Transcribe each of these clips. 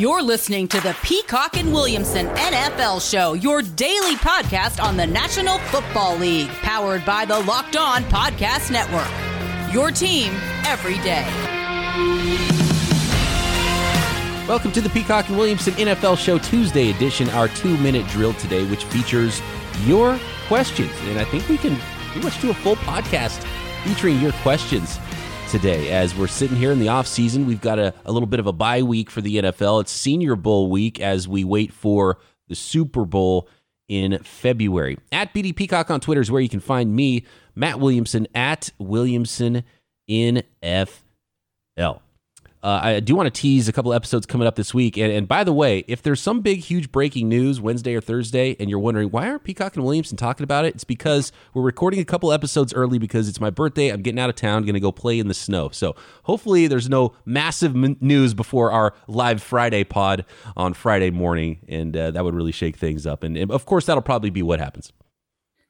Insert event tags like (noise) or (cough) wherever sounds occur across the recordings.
You're listening to the Peacock and Williamson NFL Show, your daily podcast on the National Football League, powered by the Locked On Podcast Network. Your team every day. Welcome to the Peacock and Williamson NFL Show Tuesday edition, our two minute drill today, which features your questions. And I think we can pretty much do a full podcast featuring your questions today as we're sitting here in the off season. We've got a, a little bit of a bye week for the NFL. It's Senior Bowl week as we wait for the Super Bowl in February. At BD Peacock on Twitter is where you can find me, Matt Williamson, at Williamson in FL. Uh, I do want to tease a couple episodes coming up this week. And, and, by the way, if there's some big, huge breaking news Wednesday or Thursday, and you're wondering why aren't Peacock and Williamson talking about it, it's because we're recording a couple episodes early because it's my birthday. I'm getting out of town, going to go play in the snow. So hopefully, there's no massive m- news before our live Friday pod on Friday morning, and uh, that would really shake things up. And, and of course, that'll probably be what happens.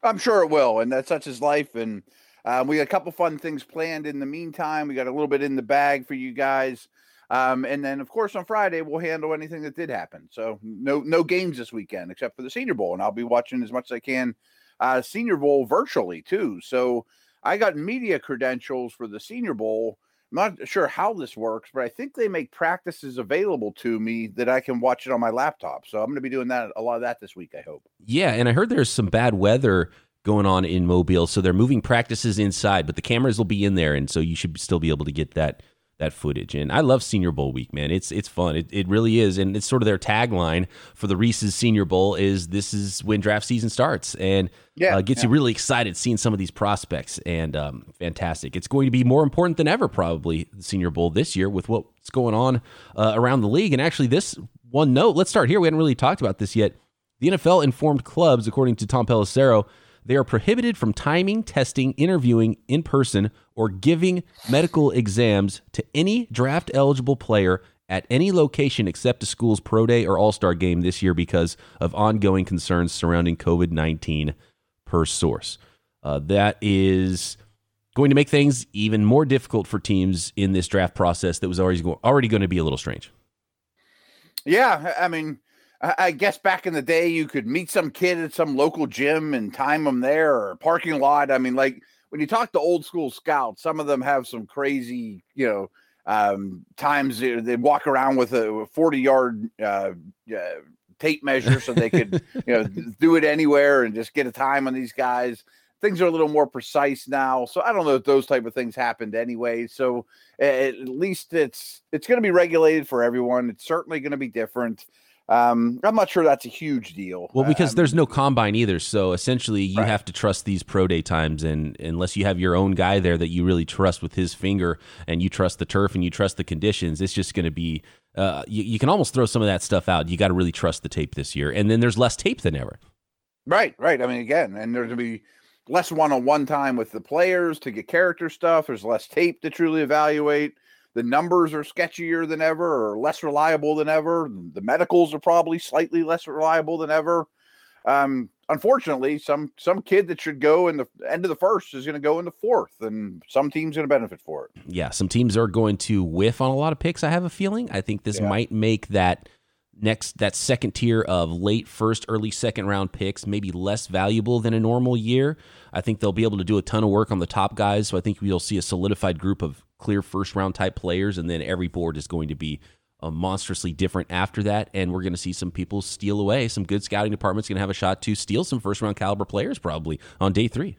I'm sure it will, and that's such his life. And um, we got a couple fun things planned in the meantime. We got a little bit in the bag for you guys. Um, and then, of course, on Friday we'll handle anything that did happen. So no no games this weekend except for the Senior Bowl, and I'll be watching as much as I can uh, Senior Bowl virtually too. So I got media credentials for the Senior Bowl. I'm not sure how this works, but I think they make practices available to me that I can watch it on my laptop. So I'm going to be doing that a lot of that this week. I hope. Yeah, and I heard there's some bad weather going on in Mobile. So they're moving practices inside, but the cameras will be in there, and so you should still be able to get that that footage. And I love Senior Bowl week, man. It's it's fun. It, it really is, and it's sort of their tagline for the Reese's Senior Bowl is this is when draft season starts, and yeah, uh, gets yeah. you really excited seeing some of these prospects. And um, fantastic. It's going to be more important than ever, probably the Senior Bowl this year with what's going on uh, around the league. And actually, this one note. Let's start here. We hadn't really talked about this yet. The NFL informed clubs, according to Tom Pelissero they are prohibited from timing, testing, interviewing in person, or giving medical exams to any draft eligible player at any location except a school's pro day or all star game this year because of ongoing concerns surrounding COVID 19 per source. Uh, that is going to make things even more difficult for teams in this draft process that was already, already going to be a little strange. Yeah. I mean, I guess back in the day, you could meet some kid at some local gym and time them there or parking lot. I mean, like when you talk to old school scouts, some of them have some crazy, you know, um, times they, they walk around with a 40 yard uh, uh, tape measure so they could, (laughs) you know, do it anywhere and just get a time on these guys. Things are a little more precise now, so I don't know if those type of things happened anyway. So at least it's it's going to be regulated for everyone. It's certainly going to be different. Um, I'm not sure that's a huge deal. Well, because um, there's no combine either, so essentially you right. have to trust these pro day times, and unless you have your own guy there that you really trust with his finger, and you trust the turf and you trust the conditions, it's just going to be. Uh, you, you, can almost throw some of that stuff out. You got to really trust the tape this year, and then there's less tape than ever. Right, right. I mean, again, and there's going to be less one-on-one time with the players to get character stuff. There's less tape to truly evaluate the numbers are sketchier than ever or less reliable than ever. The medicals are probably slightly less reliable than ever. Um, unfortunately, some some kid that should go in the end of the first is going to go in the fourth, and some teams going to benefit for it. Yeah, some teams are going to whiff on a lot of picks. I have a feeling. I think this yeah. might make that next that second tier of late first, early second round picks maybe less valuable than a normal year. I think they'll be able to do a ton of work on the top guys. So I think we'll see a solidified group of clear first round type players, and then every board is going to be uh, monstrously different after that. And we're going to see some people steal away. Some good scouting departments going to have a shot to steal some first round caliber players probably on day three.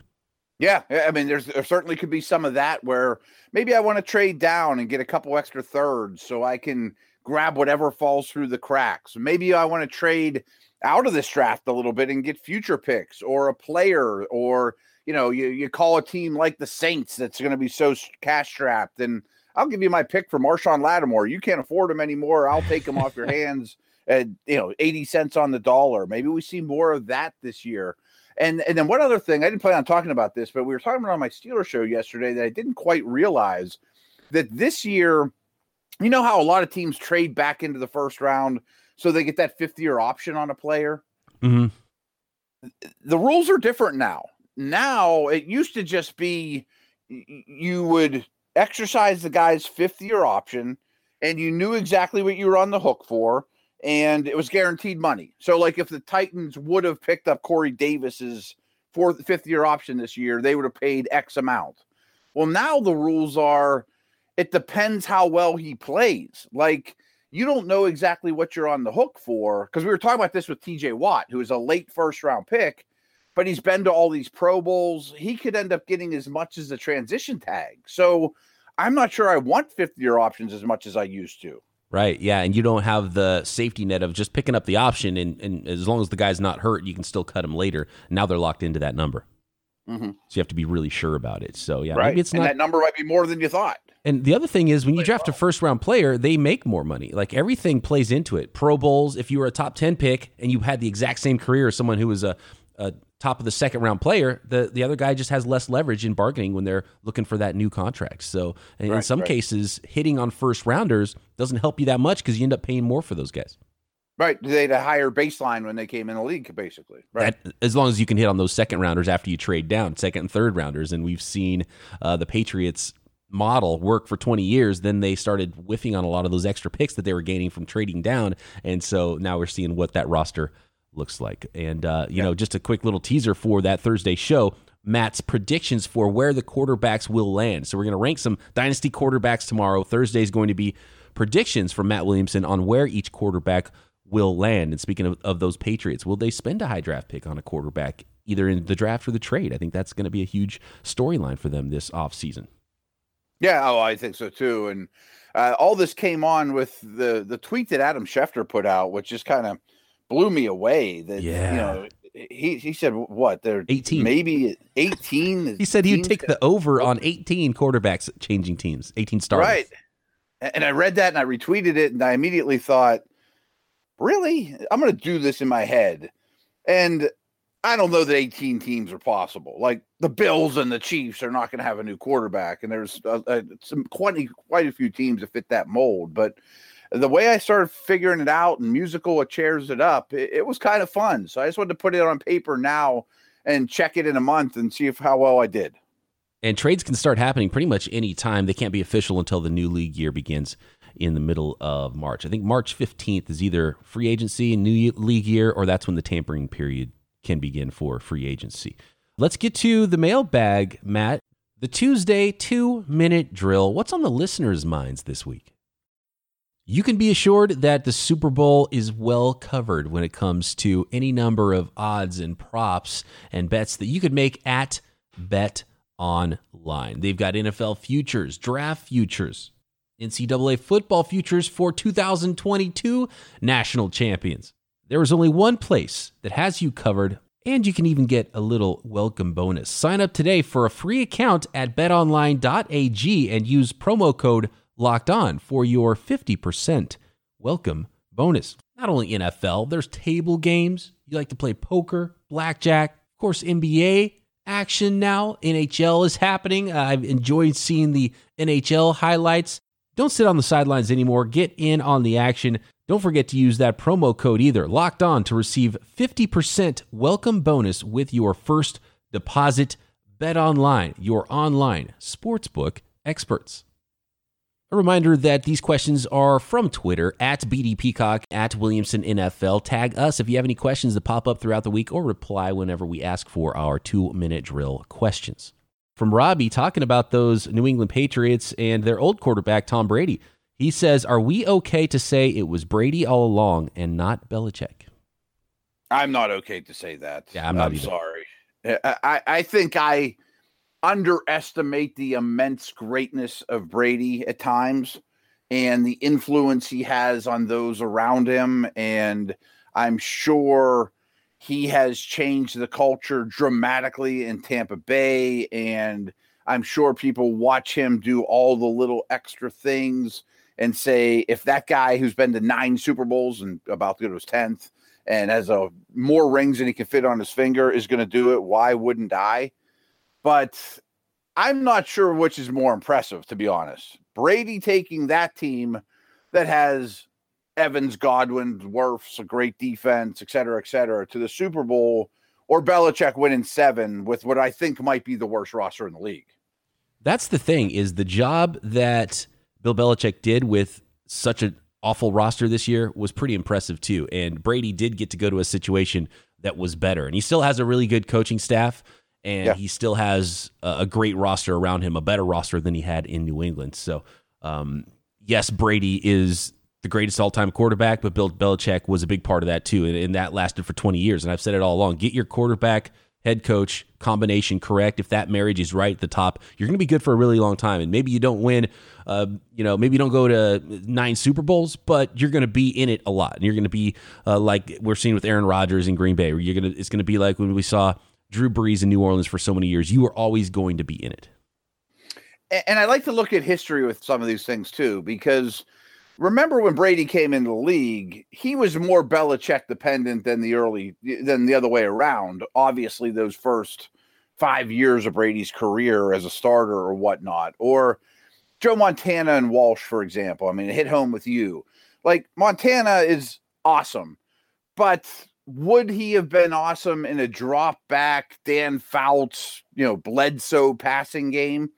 Yeah, I mean, there's there certainly could be some of that where maybe I want to trade down and get a couple extra thirds so I can grab whatever falls through the cracks. Maybe I want to trade out of this draft a little bit and get future picks or a player or you know you, you call a team like the Saints that's going to be so cash strapped and I'll give you my pick for Marshon Lattimore. You can't afford him anymore. I'll take him off your (laughs) hands at you know 80 cents on the dollar. Maybe we see more of that this year. And and then one other thing, I didn't plan on talking about this, but we were talking about on my Steeler show yesterday that I didn't quite realize that this year, you know how a lot of teams trade back into the first round so they get that fifth year option on a player. Mm-hmm. The rules are different now. Now it used to just be you would exercise the guy's fifth year option, and you knew exactly what you were on the hook for, and it was guaranteed money. So, like if the Titans would have picked up Corey Davis's fourth, fifth year option this year, they would have paid X amount. Well, now the rules are it depends how well he plays. Like you don't know exactly what you're on the hook for because we were talking about this with TJ Watt, who is a late first round pick, but he's been to all these Pro Bowls. He could end up getting as much as a transition tag. So I'm not sure I want fifth year options as much as I used to. Right. Yeah. And you don't have the safety net of just picking up the option. And, and as long as the guy's not hurt, you can still cut him later. Now they're locked into that number. Mm-hmm. So you have to be really sure about it. So yeah, right. maybe it's and that number might be more than you thought. And the other thing is when you draft a first round player, they make more money. Like everything plays into it. Pro Bowls, if you were a top 10 pick and you had the exact same career as someone who was a, a top of the second round player, the, the other guy just has less leverage in bargaining when they're looking for that new contract. So in right, some right. cases, hitting on first rounders doesn't help you that much because you end up paying more for those guys. Right. They had a higher baseline when they came in the league, basically. Right. That, as long as you can hit on those second rounders after you trade down, second and third rounders. And we've seen uh, the Patriots model work for 20 years, then they started whiffing on a lot of those extra picks that they were gaining from trading down. And so now we're seeing what that roster looks like. And, uh, you yeah. know, just a quick little teaser for that Thursday show. Matt's predictions for where the quarterbacks will land. So we're going to rank some dynasty quarterbacks tomorrow. Thursday is going to be predictions from Matt Williamson on where each quarterback will land. And speaking of, of those Patriots, will they spend a high draft pick on a quarterback either in the draft or the trade? I think that's going to be a huge storyline for them this offseason. Yeah, oh, I think so too. And uh, all this came on with the the tweet that Adam Schefter put out, which just kind of blew me away. That yeah. you know, he he said what they're 18 maybe 18 (laughs) he said he would take the over on 18 quarterbacks changing teams 18 stars right and i read that and i retweeted it and i immediately thought really i'm going to do this in my head and I don't know that 18 teams are possible. Like the Bills and the Chiefs are not going to have a new quarterback, and there's uh, uh, some quite quite a few teams that fit that mold. But the way I started figuring it out and musical uh, chairs it up, it, it, was kind of fun. So I just wanted to put it on paper now and check it in a month and see if how well I did. And trades can start happening pretty much any time. They can't be official until the new league year begins in the middle of March. I think March 15th is either free agency and new league year, or that's when the tampering period can begin for free agency. Let's get to the mailbag, Matt. The Tuesday two minute drill. What's on the listeners' minds this week? You can be assured that the Super Bowl is well covered when it comes to any number of odds and props and bets that you could make at Bet Online. They've got NFL futures, draft futures, NCAA football futures for 2022 national champions. There is only one place that has you covered, and you can even get a little welcome bonus. Sign up today for a free account at betonline.ag and use promo code locked on for your 50% welcome bonus. Not only NFL, there's table games. You like to play poker, blackjack, of course, NBA action now. NHL is happening. I've enjoyed seeing the NHL highlights. Don't sit on the sidelines anymore. Get in on the action. Don't forget to use that promo code either, locked on, to receive 50% welcome bonus with your first deposit. Bet online, your online sportsbook experts. A reminder that these questions are from Twitter at BD Peacock at Williamson NFL. Tag us if you have any questions that pop up throughout the week or reply whenever we ask for our two minute drill questions. From Robbie talking about those New England Patriots and their old quarterback, Tom Brady. He says, Are we okay to say it was Brady all along and not Belichick? I'm not okay to say that. Yeah, I'm not. I'm sorry. I, I think I underestimate the immense greatness of Brady at times and the influence he has on those around him. And I'm sure he has changed the culture dramatically in Tampa Bay. And I'm sure people watch him do all the little extra things and say if that guy who's been to nine Super Bowls and about to go to his tenth and has a more rings than he can fit on his finger is going to do it, why wouldn't I? But I'm not sure which is more impressive, to be honest. Brady taking that team that has Evans, Godwin, Wirfs, a great defense, et cetera, et cetera, to the Super Bowl, or Belichick winning seven with what I think might be the worst roster in the league. That's the thing is the job that Bill Belichick did with such an awful roster this year was pretty impressive too. And Brady did get to go to a situation that was better, and he still has a really good coaching staff, and yeah. he still has a, great roster around him, a better roster than he had in New England. So, um, yes, Brady is the greatest all-time quarterback, but Bill Belichick was a big part of that too, and, and that lasted for 20 years. And I've said it all along: get your quarterback head coach combination correct, if that marriage is right at the top, you're going to be good for a really long time. And maybe you don't win, uh, you know, maybe you don't go to nine Super Bowls, but you're going to be in it a lot. And you're going to be uh, like we're seeing with Aaron Rodgers in Green Bay, where you're going to, it's going to be like when we saw Drew Brees in New Orleans for so many years. You are always going to be in it. And I like to look at history with some of these things too, because – remember when Brady came into the league, he was more Belichick dependent than the early than the other way around. Obviously, those first five years of Brady's career as a starter or whatnot, or Joe Montana and Walsh, for example. I mean, it hit home with you. Like Montana is awesome, but would he have been awesome in a drop back Dan Fouts, you know, Bledsoe passing game?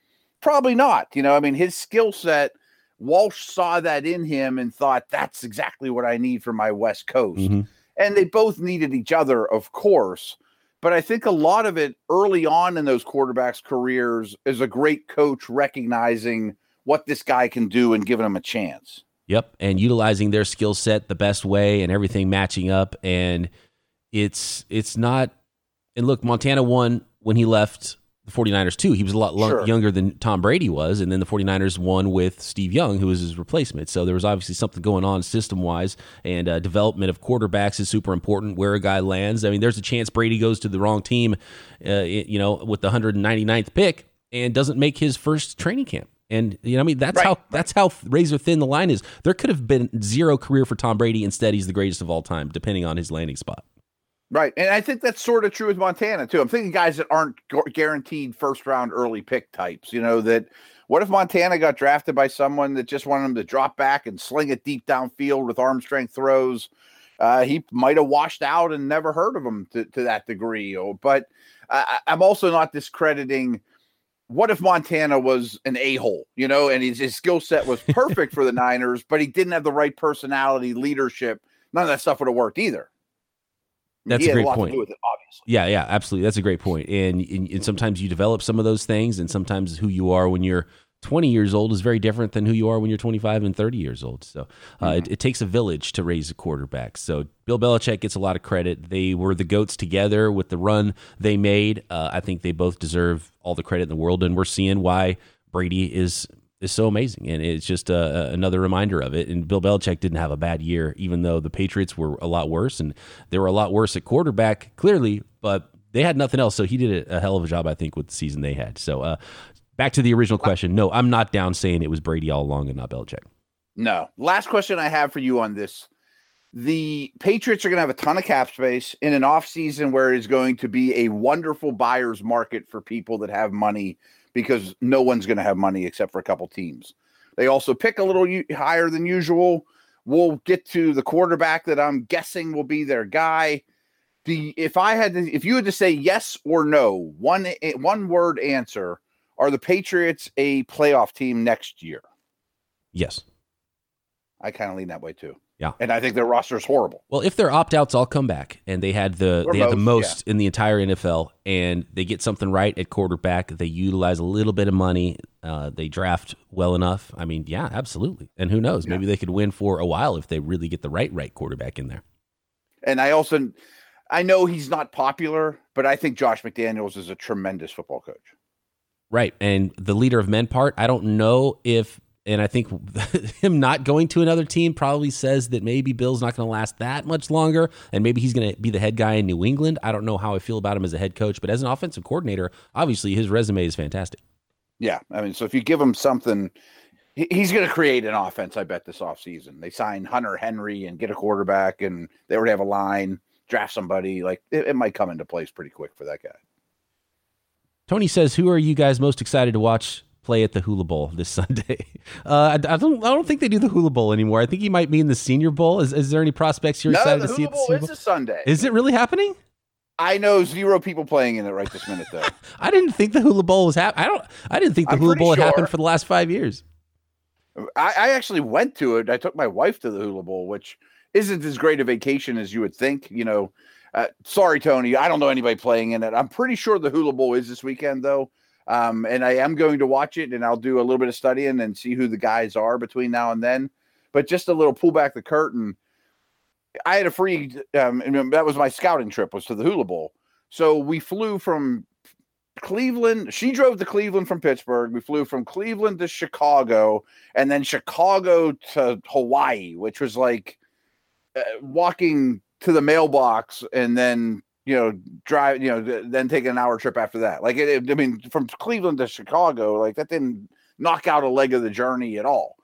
Probably not. You know, I mean, his skill set Walsh saw that in him and thought, that's exactly what I need for my West Coast. Mm-hmm. And they both needed each other, of course. But I think a lot of it early on in those quarterbacks' careers is a great coach recognizing what this guy can do and giving him a chance. Yep. And utilizing their skill set the best way and everything matching up. And it's it's not and look, Montana won when he left the 49ers too. He was a lot sure. younger than Tom Brady was, and then the 49ers won with Steve Young, who was his replacement. So there was obviously something going on system wise, and uh, development of quarterbacks is super important. Where a guy lands, I mean, there's a chance Brady goes to the wrong team, uh, you know, with the 199th pick and doesn't make his first training camp. And you know, I mean, that's right. how that's how razor thin the line is. There could have been zero career for Tom Brady. Instead, he's the greatest of all time, depending on his landing spot. Right. And I think that's sort of true with Montana, too. I'm thinking guys that aren't guaranteed first round early pick types, you know, that what if Montana got drafted by someone that just wanted him to drop back and sling it deep downfield with arm strength throws? Uh, he might have washed out and never heard of him to, to that degree. Oh, but I, I'm also not discrediting what if Montana was an a hole, you know, and his, his skill set was (laughs) perfect for the Niners, but he didn't have the right personality, leadership. None of that stuff would have worked either. That's a great a point. It, yeah, yeah, absolutely. That's a great point. And, and, and sometimes you develop some of those things, and sometimes who you are when you're 20 years old is very different than who you are when you're 25 and 30 years old. So uh, mm-hmm. it, it, takes a village to raise a quarterback. So Bill Belichick gets a lot of credit. They were the goats together with the run they made. Uh, I think they both deserve all the credit in the world, and we're seeing why Brady is is so amazing, and it's just uh, another reminder of it. And Bill Belichick didn't have a bad year, even though the Patriots were a lot worse, and they were a lot worse at quarterback, clearly. But they had nothing else, so he did a, hell of a job, I think, with the season they had. So uh, back to the original question. No, I'm not down saying it was Brady all along and not Belichick. No. Last question I have for you on this. The Patriots are going to have a ton of cap space in an offseason where it is going to be a wonderful buyer's market for people that have money because no one's going to have money except for a couple teams. They also pick a little u- higher than usual. We'll get to the quarterback that I'm guessing will be their guy. The if I had to, if you had to say yes or no, one eh, one word answer, are the Patriots a playoff team next year? Yes. I kind of lean that way too. Yeah. And I think their roster is horrible. Well, if their opt outs all come back and they had the or they most, had the most yeah. in the entire NFL and they get something right at quarterback, they utilize a little bit of money, uh, they draft well enough. I mean, yeah, absolutely. And who knows? Yeah. Maybe they could win for a while if they really get the right right quarterback in there. And I also I know he's not popular, but I think Josh McDaniels is a tremendous football coach. Right. And the leader of men part, I don't know if and I think (laughs) him not going to another team probably says that maybe Bill's not going to last that much longer, and maybe he's going to be the head guy in New England. I don't know how I feel about him as a head coach, but as an offensive coordinator, obviously his resume is fantastic. Yeah, I mean, so if you give him something, he's going to create an offense. I bet this offseason. They sign Hunter Henry and get a quarterback, and they already have a line. Draft somebody like it, it might come into place pretty quick for that guy. Tony says, "Who are you guys most excited to watch play at the Hula Bowl this (laughs) Sunday. Uh, I, I, don't. I don't think they do the Hula Bowl anymore. I think he might be in the Senior Bowl. Is, is there any prospects you're no, excited to see at the Senior Bowl? Is a Sunday. Is it really happening? I know zero people playing in it right this minute, though. (laughs) I didn't think the Hula Bowl was happening. I don't. I didn't think the I'm Hula Bowl had happened for the last five years. I, I actually went to it. I took my wife to the Hula Bowl, which isn't as great a vacation as you would think. You know, uh, sorry, Tony, I don't know anybody playing in it. I'm pretty sure the Hula Bowl is this weekend, though. Um, and I am going to watch it and I'll do a little bit of studying and see who the guys are between now and then. But just a little pull back the curtain. I had a free, um, that was my scouting trip, was to the Hula Bowl. So we flew from Cleveland. She drove to Cleveland from Pittsburgh. We flew from Cleveland to Chicago and then Chicago to Hawaii, which was like uh, walking to the mailbox and then you know drive you know then take an hour trip after that. Like it, it, I mean, from Cleveland to Chicago, like that didn't knock out a leg of the journey at all.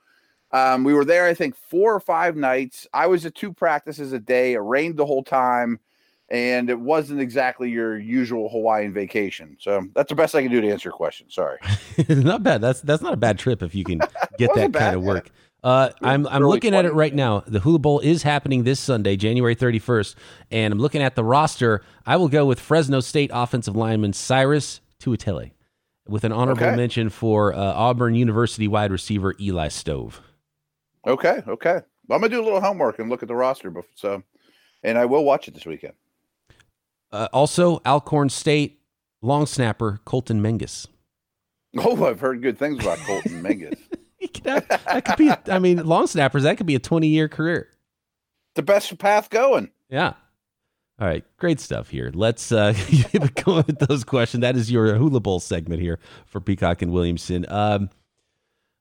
Um, we were there, I think, four or five nights. I was at two practices a day. It rained the whole time and it wasn't exactly your usual Hawaiian vacation. So that's the best I can do to answer your question. Sorry. (laughs) not bad. That's that's not a bad trip if you can (laughs) get that bad, kind of work. Yeah. Uh, I'm I'm looking at it right now. The Hula Bowl is happening this Sunday, January 31st, and I'm looking at the roster. I will go with Fresno State offensive lineman Syrus Tuitele, with an honorable okay. mention for uh, Auburn University wide receiver Eli Stove. Okay, okay. Well, I'm gonna do a little homework and look at the roster, before, so, and I will watch it this weekend. Uh, also, Alcorn State long snapper Colton Mengus. (laughs) Oh, I've heard good things about Colton Mengus. (laughs) that could be. I mean, long snappers. That could be a twenty-year career. The best path going. Yeah. All right, great stuff here. Let's uh, (laughs) keep going with those questions. That is your Hula Bowl segment here for Peacock and Williamson. Um,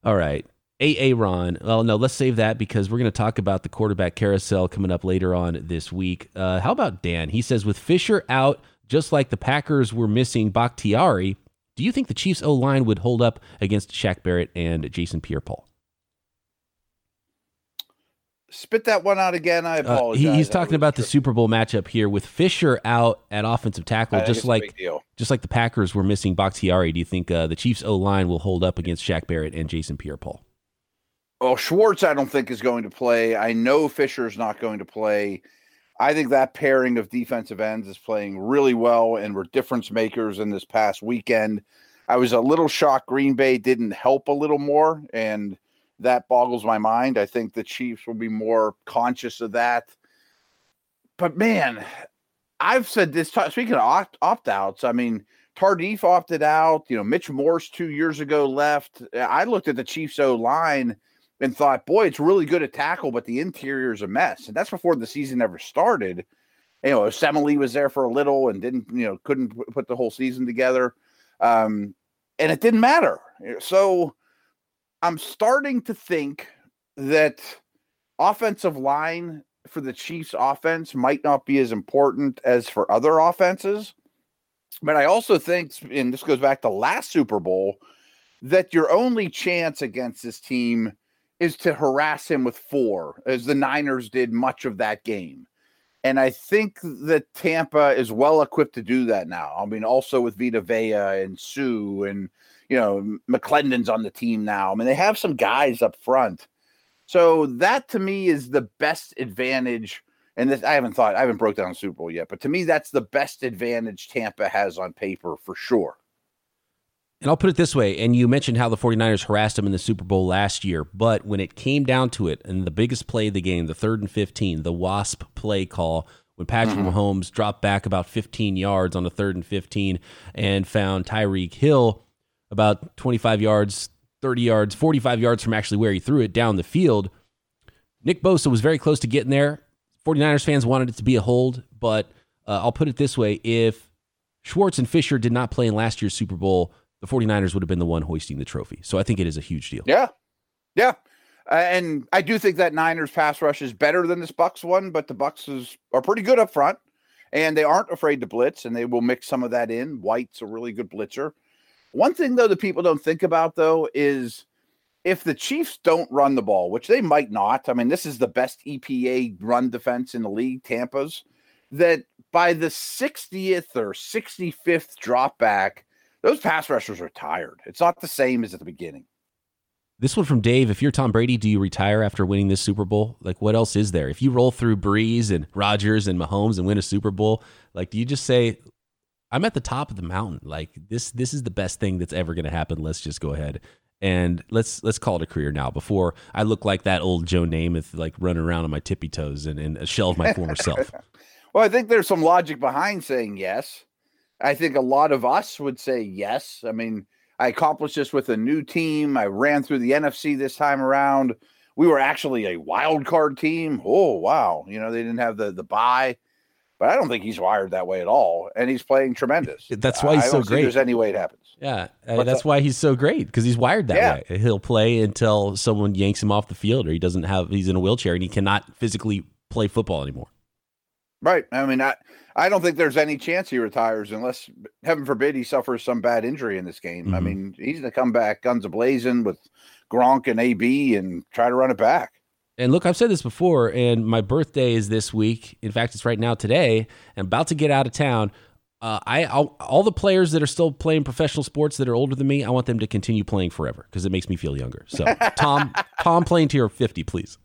all right, AA Ron. Well, no, let's save that because we're going to talk about the quarterback carousel coming up later on this week. Uh, how about Dan? He says, with Fisher out, just like the Packers were missing Bakhtiari, do you think the Chiefs' O line would hold up against Shaq Barrett and Jason Pierre Paul? Spit that one out again. I apologize. Uh, he, he's talking about the Super Bowl matchup here with Fisher out at offensive tackle, just like just like the Packers were missing Bakhtiari. Do you think uh, the Chiefs' O line will hold up against Shaq Barrett and Jason Pierre Paul? Well, Schwartz, I don't think is going to play. I know Fisher's not going to play. I think that pairing of defensive ends is playing really well and were difference makers in this past weekend. I was a little shocked Green Bay didn't help a little more, and that boggles my mind. I think the Chiefs will be more conscious of that. But man, I've said this. Speaking of opt outs, I mean, Tardif opted out. You know, Mitch Morse two years ago left. I looked at the Chiefs O line and thought, boy, it's really good at tackle, but the interior is a mess. And that's before the season ever started. You know, Semele was there for a little and didn't, you know, couldn't put the whole season together. Um, and it didn't matter. So I'm starting to think that offensive line for the Chiefs offense might not be as important as for other offenses. But I also think, and this goes back to last Super Bowl, that your only chance against this team – is to harass him with four, as the Niners did much of that game. And I think that Tampa is well equipped to do that now. I mean, also with Vita Vea and Suh and, you know, McLendon's on the team now. I mean, they have some guys up front. So that to me is the best advantage. And this, I haven't thought, I haven't broke down Super Bowl yet, but to me, that's the best advantage Tampa has on paper for sure. And I'll put it this way, and you mentioned how the 49ers harassed him in the Super Bowl last year, but when it came down to it, and the biggest play of the game, the third and 15, the WASP play call, when Patrick mm-hmm. Mahomes dropped back about 15 yards on the third and 15 and found Tyreek Hill about 25 yards, 30 yards, 45 yards from actually where he threw it down the field. Nick Bosa was very close to getting there. 49ers fans wanted it to be a hold, but uh, I'll put it this way if Schwartz and Fisher did not play in last year's Super Bowl, the 49ers would have been the one hoisting the trophy. So I think it is a huge deal. Yeah. Yeah. Uh, and I do think that Niners pass rush is better than this Bucks one, but the Bucks is, are pretty good up front and they aren't afraid to blitz and they will mix some of that in. White's a really good blitzer. One thing though that people don't think about though is if the Chiefs don't run the ball, which they might not, I mean, this is the best EPA run defense in the league, Tampa's, that by the 60th or 65th drop back, those pass rushers are tired. It's not the same as at the beginning. This one from Dave. If you're Tom Brady, do you retire after winning this Super Bowl? Like, what else is there? If you roll through Brees and Rodgers and Mahomes and win a Super Bowl, like, do you just say, "I'm at the top of the mountain. Like this, this is the best thing that's ever going to happen. Let's just go ahead and let's let's call it a career now. Before I look like that old Joe Namath, like running around on my tippy toes and, and a shell of my former self. (laughs) Well, I think there's some logic behind saying yes. I think a lot of us would say yes. I mean, I accomplished this with a new team. I ran through the NFC this time around. We were actually a wild card team. Oh wow, you know they didn't have the the buy, but I don't think he's wired that way at all, and he's playing tremendous. That's why he's I so great. There's any way it happens. Yeah, uh, that's up? why he's so great because he's wired that Yeah. way. He'll play until someone yanks him off the field or he doesn't have he's in a wheelchair and he cannot physically play football anymore. Right. I mean, I I don't think there's any chance he retires unless, heaven forbid, he suffers some bad injury in this game. I Mhm. mean, he's going to come back guns a blazing with Gronk and AB and try to run it back. And look, I've said this before, and my birthday is this week. In fact, it's right now today. I'm about to get out of town. Uh, I I'll, all the players that are still playing professional sports that are older than me, I want them to continue playing forever because it makes me feel younger. So, (laughs) Tom, Tom, playing to your 50, please.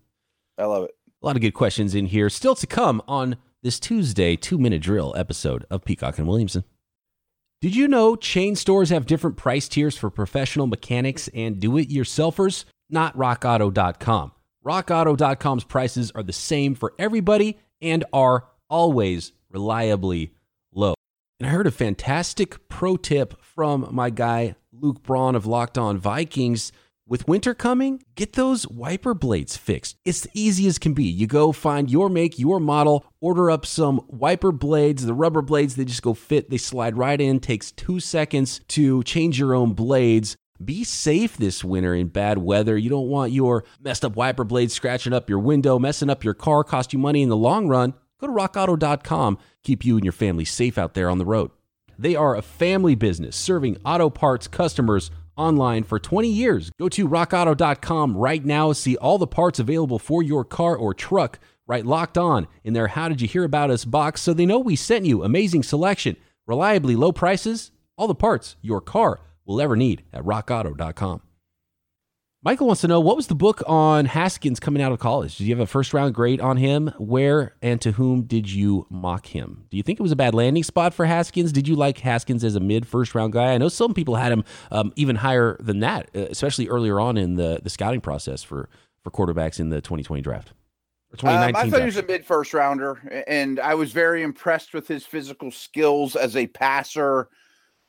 I love it. A lot of good questions in here. Still to come on this Tuesday two minute drill episode of Peacock and Williamson. Did you know chain stores have different price tiers for professional mechanics and do it yourselfers? Not rockauto.com. RockAuto.com's prices are the same for everybody and are always reliably low. And I heard a fantastic pro tip from my guy, Luke Braun of Locked On Vikings. With winter coming, get those wiper blades fixed. It's easy as can be. You go find your make, your model, order up some wiper blades, the rubber blades, they just go fit, they slide right in, takes two seconds to change your own blades. Be safe this winter in bad weather. You don't want your messed up wiper blades scratching up your window, messing up your car, cost you money in the long run. Go to rockauto.com. Keep you and your family safe out there on the road. They are a family business serving auto parts customers online for 20 years. Go to rockauto.com right now. See all the parts available for your car or truck. Right locked on in their How Did You Hear About Us box so they know we sent you. Amazing selection, reliably low prices, all the parts your car will ever need at rockauto.com. Michael wants to know what was the book on Haskins coming out of college? Did you have a first round grade on him? Where and to whom did you mock him? Do you think it was a bad landing spot for Haskins? Did you like Haskins as a mid first round guy? I know some people had him um, even higher than that, uh, especially earlier on in the, the scouting process for, for quarterbacks in the 2020 draft Um, I thought he was a mid first rounder, and I was very impressed with his physical skills as a passer,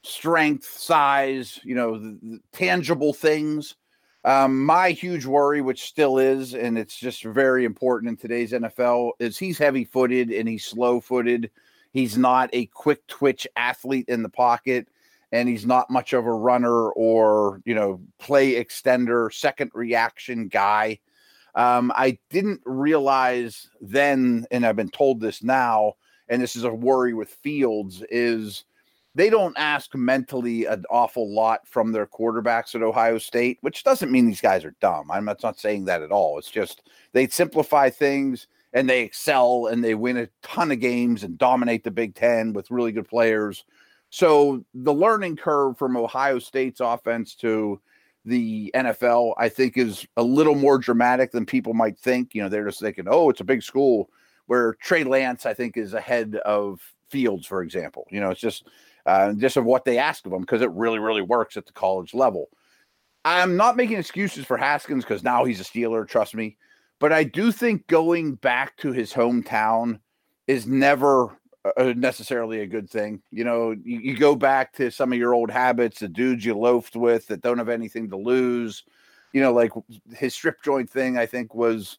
strength, size, you know, the, the tangible things. Um, my huge worry, which still is, and it's just very important in today's NFL, is he's heavy footed and he's slow footed. He's not a quick twitch athlete in the pocket, and he's not much of a runner or, you know, play extender, second reaction guy. Um, I didn't realize then, and I've been told this now, and this is a worry with Fields, is they don't ask mentally an awful lot from their quarterbacks at Ohio State, which doesn't mean these guys are dumb. I'm not, not saying that at all. It's just they simplify things and they excel and they win a ton of games and dominate the Big Ten with really good players. So the learning curve from Ohio State's offense to the NFL, I think, is a little more dramatic than people might think. You know, they're just thinking, oh, it's a big school. Where Trey Lance, I think, is ahead of Fields, for example. You know, it's just uh, just of what they ask of him because it really, really works at the college level. I'm not making excuses for Haskins because now he's a Steeler, trust me. But I do think going back to his hometown is never uh, necessarily a good thing. You know, you, you go back to some of your old habits, the dudes you loafed with that don't have anything to lose. You know, like his strip joint thing, I think was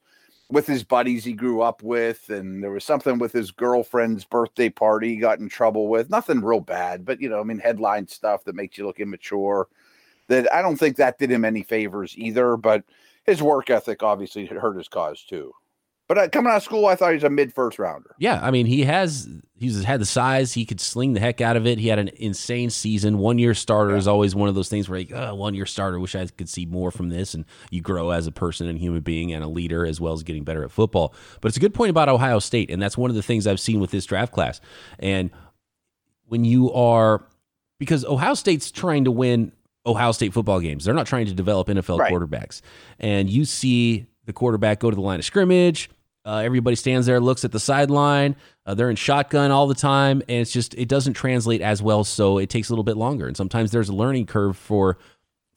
with his buddies he grew up with, and there was something with his girlfriend's birthday party he got in trouble with. Nothing real bad, but you know, I mean, headline stuff that makes you look immature. That I don't think that did him any favors either, but his work ethic obviously hurt his cause too. But uh, coming out of school, I thought he was a mid first rounder. Yeah, I mean, he has he's had the size. He could sling the heck out of it. He had an insane season. One year starter Yeah. is always one of those things where like, oh, one year starter. Wish I could see more from this. And you grow as a person and human being and a leader as well as getting better at football. But it's a good point about Ohio State, and that's one of the things I've seen with this draft class. And when you are because Ohio State's trying to win Ohio State football games. They're not trying to develop NFL Right. quarterbacks. And you see the quarterback go to the line of scrimmage. Uh, everybody stands there, looks at the sideline. Uh, they're in shotgun all the time, and it's just it doesn't translate as well. So it takes a little bit longer, and sometimes there's a learning curve for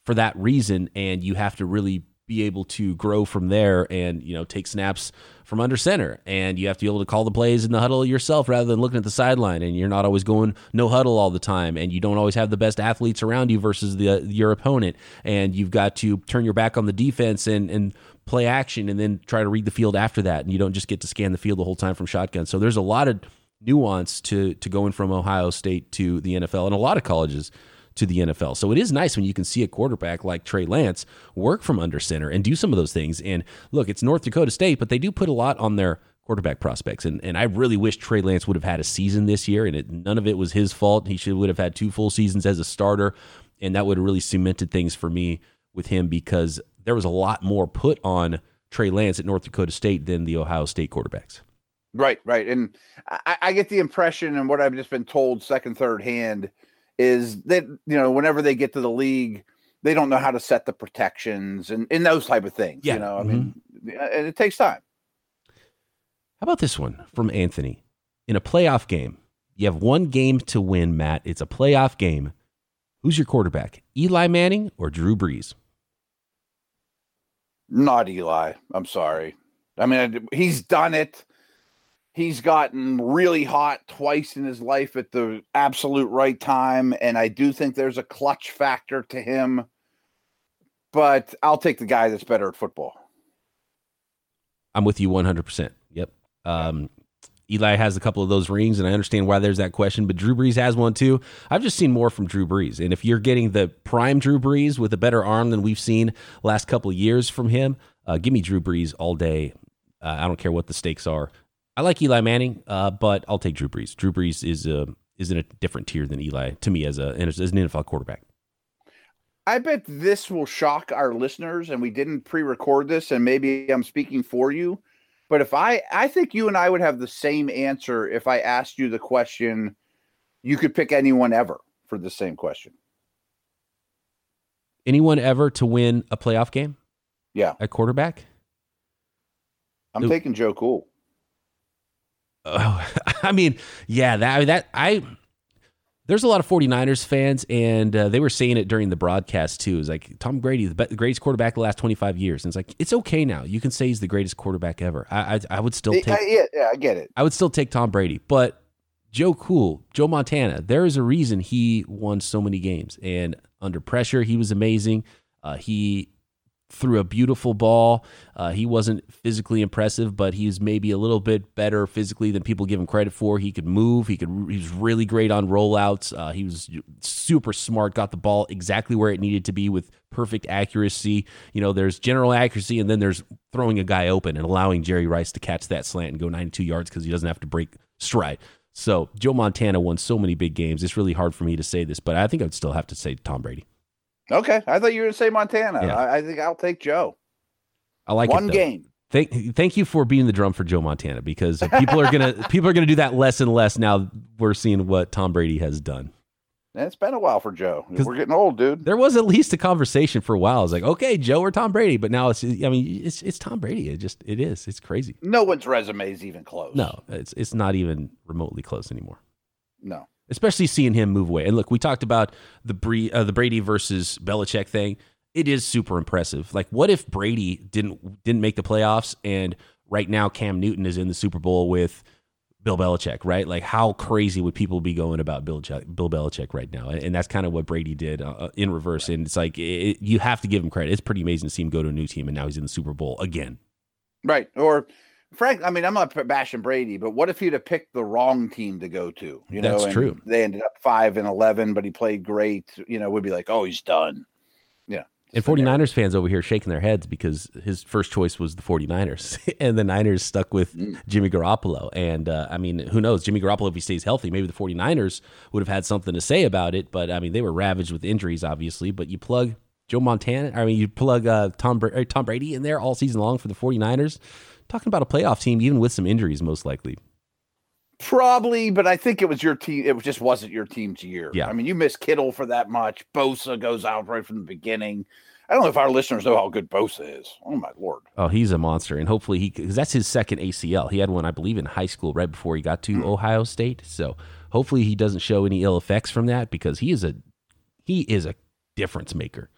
for that reason, and you have to really be able to grow from there and you know take snaps from under center. And you have to be able to call the plays in the huddle yourself rather than looking at the sideline. And you're not always going no huddle all the time. And you don't always have the best athletes around you versus the your opponent. And you've got to turn your back on the defense and and play action and then try to read the field after that. And you don't just get to scan the field the whole time from shotgun. So there's a lot of nuance to to going from Ohio State to the NFL and a lot of colleges to the NFL. So it is nice when you can see a quarterback like Trey Lance work from under center and do some of those things. And look, it's North Dakota State, but they do put a lot on their quarterback prospects. And and I really wish Trey Lance would have had a season this year, and it, none of it was his fault. He should would have had two full seasons as a starter, and that would have really cemented things for me with him because there was a lot more put on Trey Lance at North Dakota State than the Ohio State quarterbacks. Right, right, and I, I get the impression, and what I've just been told second, third hand is that you know whenever they get to the league they don't know how to set the protections and, and those type of things yeah. you know i mm-hmm. mean and it takes time. How about this one from anthony? In a playoff game you have one game to win matt. It's a playoff game. Who's your quarterback eli manning or drew brees? Not eli. I'm sorry. I mean he's done it he's gotten really hot twice in his life at the absolute right time and i do think there's a clutch factor to him. But i'll take the guy that's better at football. I'm with you 100% yep. Um, eli has a couple of those rings and i understand why there's that question but drew brees has one too. I've just seen more from drew brees and if you're getting the prime drew brees with a better arm than we've seen last couple of years from him uh, give me drew brees all day. Uh, I don't care what the stakes are. I like Eli Manning, uh, but I'll take Drew Brees. Drew Brees is a uh, is in a different tier than Eli to me as a as an NFL quarterback. I bet this will shock our listeners, and we didn't pre-record this, and maybe I'm speaking for you. But if I, I think you and I would have the same answer if I asked you the question. You could pick anyone ever for the same question. Anyone ever to win a playoff game? Yeah, a quarterback. I'm taking Joe Cool. Oh, (laughs) I mean, yeah, that that I there's a lot of 49ers fans, and uh, they were saying it during the broadcast too. It's like Tom Brady, the, the, greatest quarterback the last 25 years. And it's like, it's okay now. You can say he's the greatest quarterback ever. I, I, I would still take, yeah, yeah, I get it. I would still take Tom Brady, but Joe Cool, Joe Montana, there is a reason he won so many games. And under pressure, he was amazing. Uh, he threw a beautiful ball. Uh, he wasn't physically impressive, but he's maybe a little bit better physically than people give him credit for. He could move. He could. He was really great on rollouts. Uh, he was super smart. Got the ball exactly where it needed to be with perfect accuracy. You know, there's general accuracy, and then there's throwing a guy open and allowing Jerry Rice to catch that slant and go 92 yards because he doesn't have to break stride. So Joe Montana won so many big games. It's really hard for me to say this, but I think I'd still have to say Tom Brady. Okay, I thought you were going to say Montana. Yeah. I, I, think I'll take Joe. I like one it, game. Thank, thank you for being the drum for Joe Montana because people are gonna (laughs) people are gonna do that less and less now. We're seeing what Tom Brady has done. And it's been a while for Joe. We're getting old, dude. There was at least a conversation for a while. It's like, okay, Joe or Tom Brady, but now it's I mean it's it's Tom Brady. It just it is. It's crazy. No one's resume is even close. No, it's it's not even remotely close anymore. No especially seeing him move away. And look, we talked about the uh, the Brady versus Belichick thing. It is super impressive. Like, what if Brady didn't didn't make the playoffs, and right now Cam Newton is in the Super Bowl with Bill Belichick, right? Like, how crazy would people be going about Bill Bill Belichick right now? And, that's kind of what Brady did uh, uh, in reverse. And it's like it, you have to give him credit. It's pretty amazing to see him go to a new team, and now he's in the Super Bowl again. Right. Or Frank, I mean, I'm not bashing Brady, but what if he'd have picked the wrong team to go to? You know, that's true. They ended up five and eleven, but he played great. You know, would be like, oh, he's done. Yeah. And 49ers fans over here shaking their heads because his first choice was the 49ers, (laughs) and the Niners stuck with mm. Jimmy Garoppolo. And uh, I mean, who knows? Jimmy Garoppolo, if he stays healthy, maybe the 49ers would have had something to say about it. But I mean, they were ravaged with injuries, obviously. But you plug Joe Montana, I mean, you plug uh, Tom, Tom Brady in there all season long for the 49ers talking about a playoff team, even with some injuries, most likely. Probably, but I think it was your team. It just wasn't your team's year. Yeah. I mean, you miss Kittle for that much. Bosa goes out right from the beginning. I don't know if our listeners know how good Bosa is. Oh my lord! Oh, he's a monster, and hopefully he because that's his second ACL. He had one, I believe, in high school right before he got to mm. Ohio State. So hopefully he doesn't show any ill effects from that because he is a he is a difference maker.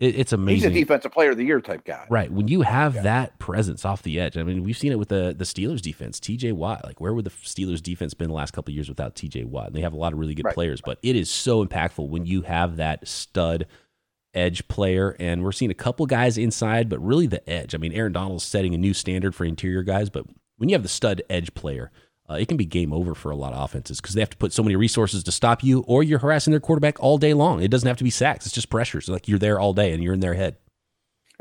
It, it's amazing. He's a defensive player of the year type guy. Right. When you have yeah. that presence off the edge, I mean, we've seen it with the the Steelers defense, TJ Watt. Like, where would the Steelers defense been the last couple years without TJ Watt? And they have a lot of really good right. players, but it is so impactful when you have that stud edge player. And we're seeing a couple guys inside, but really the edge. I mean, Aaron Donald's setting a new standard for interior guys, but when you have the stud edge player, uh, it can be game over for a lot of offenses because they have to put so many resources to stop you, or you're harassing their quarterback all day long. It doesn't have to be sacks; it's just pressure. So like you're there all day and you're in their head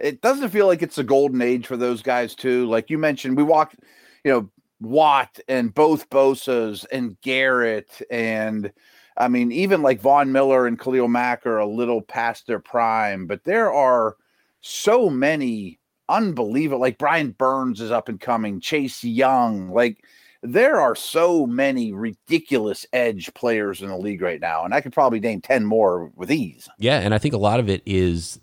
it doesn't feel like it's a golden age for those guys too. Like you mentioned, we walked, you know, Watt and both Bosa's and Garrett and I mean even like Von Miller and Khalil Mack are a little past their prime, but there are so many unbelievable like Brian Burns is up and coming, Chase Young, like there are so many ridiculous edge players in the league right now, and I could probably name 10 more with ease. Yeah, and I think a lot of it is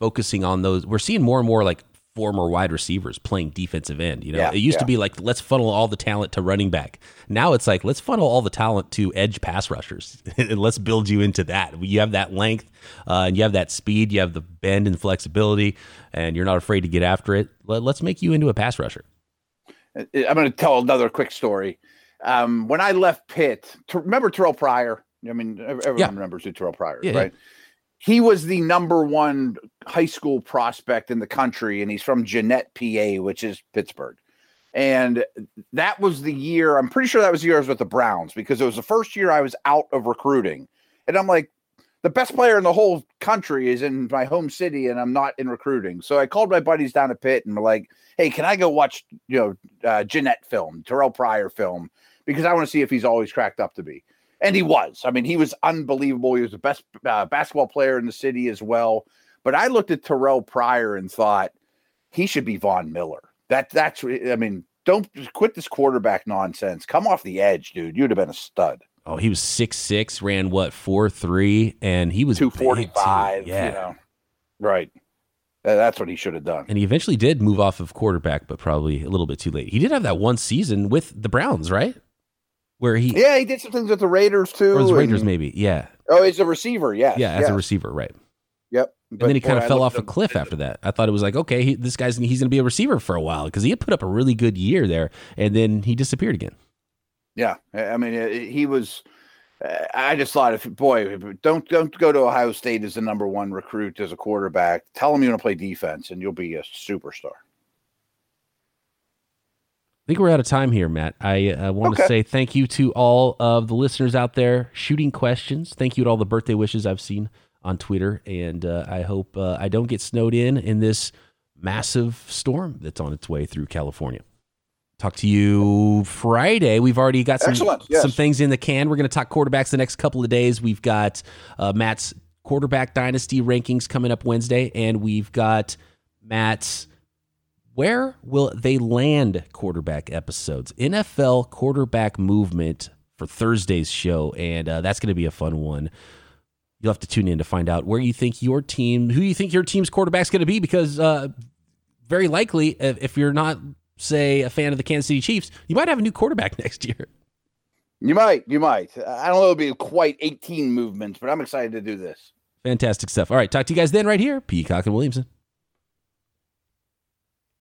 focusing on those. We're seeing more and more like former wide receivers playing defensive end. You know, yeah, it used yeah. to be like let's funnel all the talent to running back. Now it's like let's funnel all the talent to edge pass rushers (laughs) and let's build you into that. You have that length, uh, and you have that speed, you have the bend and flexibility, and you're not afraid to get after it. Let, us make you into a pass rusher. I'm going to tell another quick story. Um, when I left Pitt, to, remember Terrell Pryor? I mean, everyone yeah. remembers who Terrell Pryor is, right? he was the number one high school prospect in the country, and he's from Jeannette, PA, which is Pittsburgh. And that was the year, I'm pretty sure that was the year I was with the Browns because it was the first year I was out of recruiting. And I'm like, the best player in the whole country is in my home city and I'm not in recruiting. So I called my buddies down at Pitt and were like, hey, can I go watch, you know, uh, Jeannette film, Terrell Pryor film, because I want to see if he's always cracked up to be and he was. I mean, he was unbelievable. He was the best uh, basketball player in the city as well. But I looked at Terrell Pryor and thought he should be Von Miller. That that's I mean, don't quit this quarterback nonsense. Come off the edge, dude. You'd have been a stud. Oh, he was six six, ran what four three, and he was two forty five. Yeah, you know? right. That's what he should have done. And he eventually did move off of quarterback, but probably a little bit too late. He did have that one season with the Browns, right? where he yeah he did some things with the Raiders too. Or the Raiders and, maybe yeah. Oh, he's a receiver. Yeah, yeah, as a receiver, right? Yep. and then he kind of fell off a cliff after that. I thought it was like, okay, he, this guy's he's going to be a receiver for a while because he had put up a really good year there, and then he disappeared again. Yeah, I mean, he was. I just thought, if boy, don't don't go to Ohio State as the number one recruit as a quarterback. Tell him you want to play defense, and you'll be a superstar. I think we're out of time here, Matt. I uh, want okay. to say thank you to all of the listeners out there shooting questions. Thank you to all the birthday wishes I've seen on Twitter, and uh, I hope uh, I don't get snowed in in this massive storm that's on its way through California. Talk to you Friday. We've already got some yes. some things in the can. We're going to talk quarterbacks the next couple of days. We've got uh, Matt's quarterback dynasty rankings coming up Wednesday, and we've got Matt's where will they land quarterback episodes? NFL quarterback movement for Thursday's show, and uh, that's going to be a fun one. You'll have to tune in to find out where you think your team, who you think your team's quarterback's going to be, because uh, very likely, if you're not, say, a fan of the Kansas City Chiefs, you might have a new quarterback (laughs) next year. You might, you might. I don't know, it'll be quite 18 movements, but I'm excited to do this. Fantastic stuff. All right, talk to you guys then, right here, Peacock and Williamson.